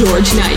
George Knight.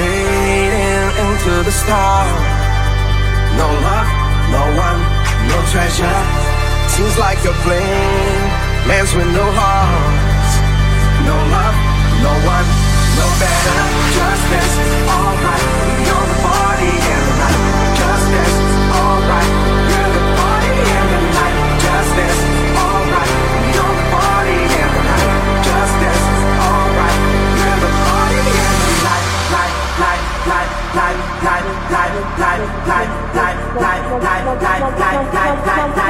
fading into the stars. No love, no one, no treasure. Seems like a plane lands with no hearts. No love, no one, no better. Just this, alright. life, life, life, life, life, life.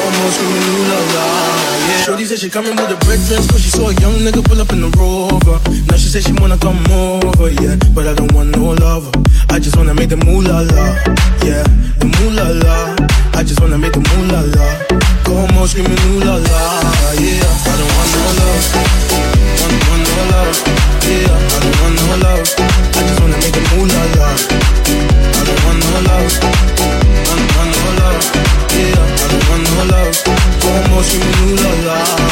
almost screaming you la la. Yeah. Shorty said she coming with a breakfast, dress cause she saw a young nigga pull up in the Rover. Now she said she wanna come over, yeah, but I don't want no lover. I just wanna make the moolah la, yeah, the moolah la. I just wanna make the moolah la. Go home all screaming ooh la la, yeah. I don't want no love, want, want no love, yeah. I don't want no love. I just wanna make the moolah la. como si la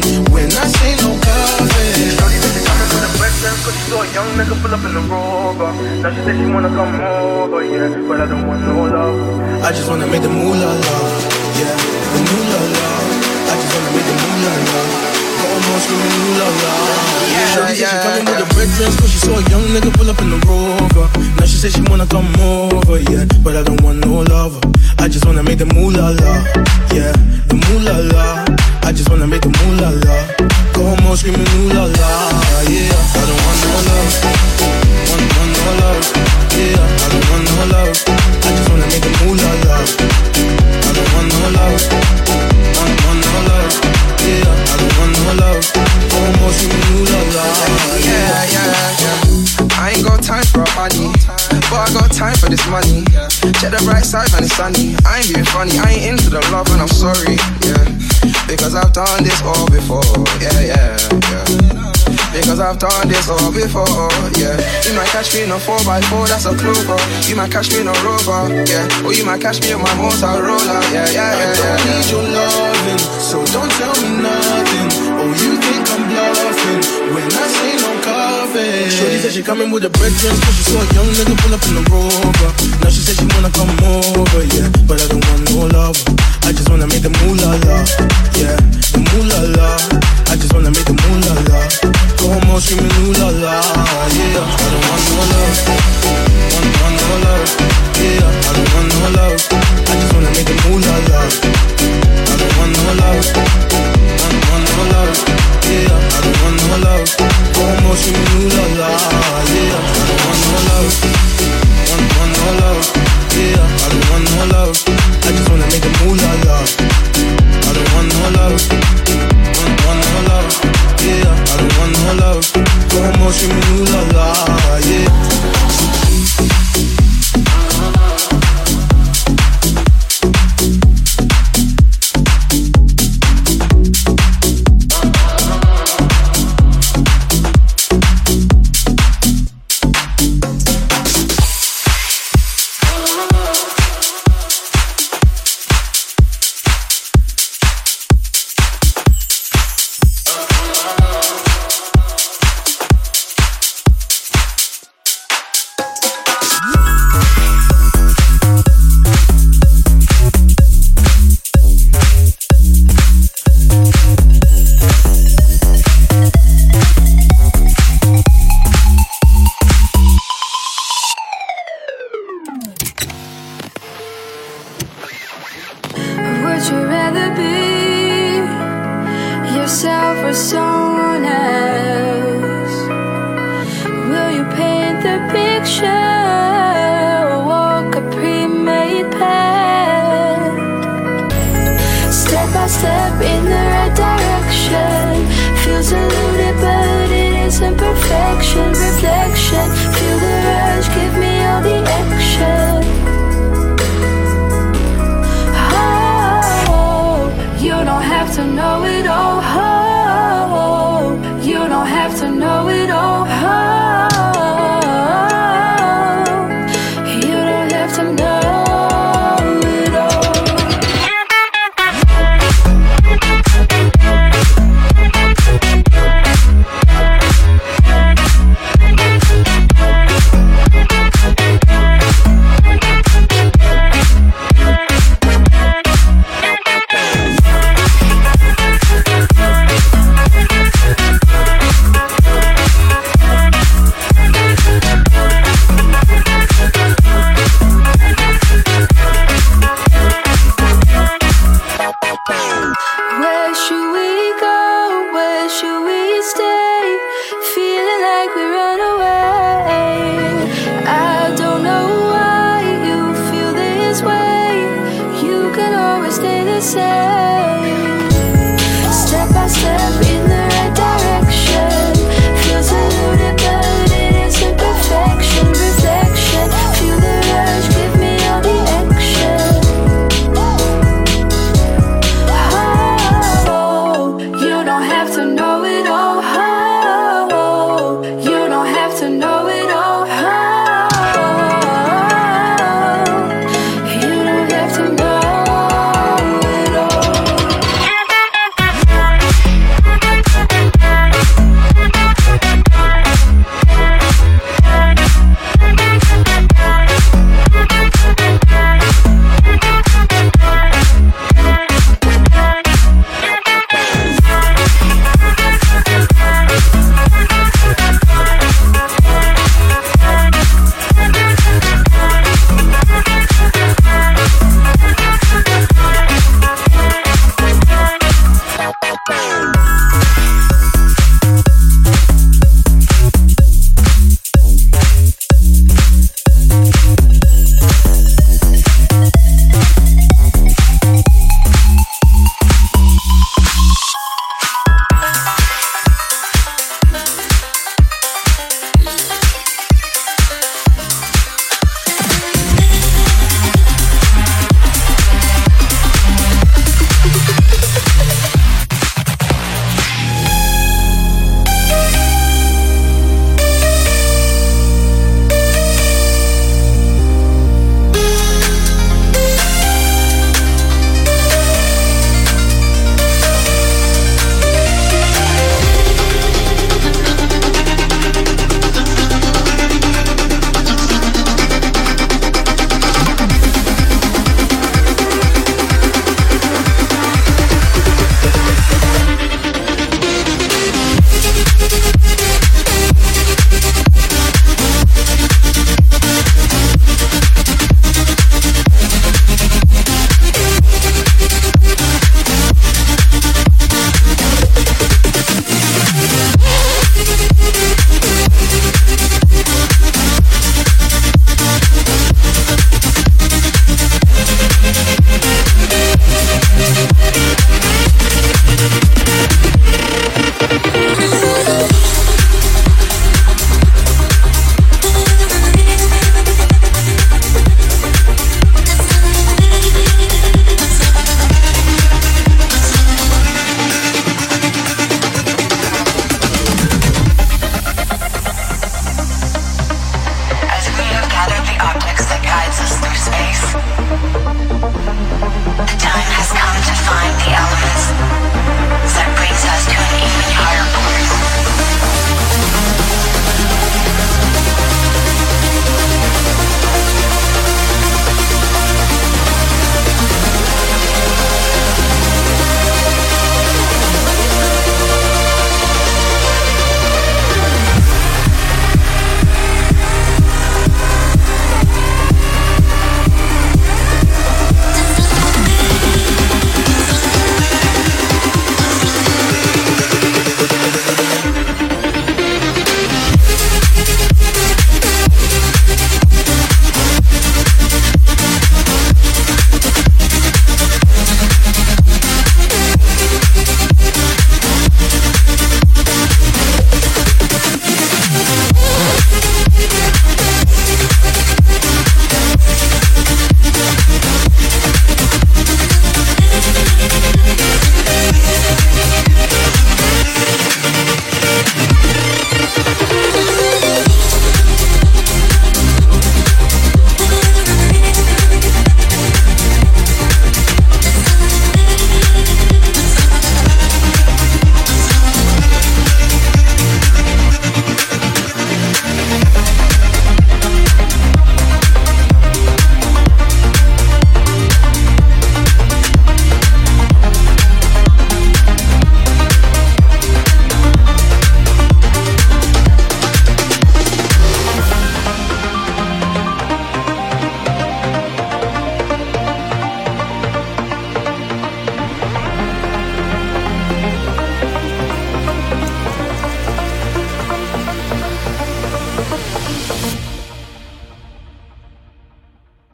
when I say no coffee. Cause she saw a young nigga pull up in the rover Now she said she wanna come over, yeah But I don't want no love I just wanna make the moolah love, yeah The moolah love I just wanna make the moolah love almost screaming la la. Yeah, Shorty said she coming with the red dress, cause she saw a young nigga pull up in the Rover. Now she said she wanna come over, yeah, but I don't want no lover. I just wanna make the moolah la, yeah, the moolah la. I just wanna make the moolah la. Go home screaming ooh la la, yeah. I don't want no love, want, want no love, yeah. I don't want no love. I just wanna make the moolah la. I don't want no love, want, want no love, yeah. I don't want no love, almost give me new love, yeah, yeah, yeah. I ain't got time for a body, but I got time for this money. Check the bright side when it's sunny. I ain't being funny, I ain't into the love and I'm sorry, yeah. Because I've done this all before, yeah, yeah, yeah. Because I've done this all before, yeah. You might catch me in a 4x4, that's a clover. You might catch me in a rover, yeah. Or you might catch me in my Motorola, yeah, yeah, yeah. I don't need your loving, so don't tell me nothing. Oh, you think I'm bluffing when I Shorty said she coming with a bread dress, cause she saw a young nigga pull up in the rover. Now she said she wanna come over, yeah. But I don't want no love. I just wanna make the moolah la, yeah. The moolah la. I just wanna make the moolah la. Go home all screaming ooh yeah. I don't want no love. Want, want no love, yeah. I don't want no love. I just wanna make the moolah la. I don't want no love. La la. I don't want no love. Want, no love, yeah. I don't want no love. I just wanna moolah la. I don't want no love. Want, no love, yeah. I don't want no love.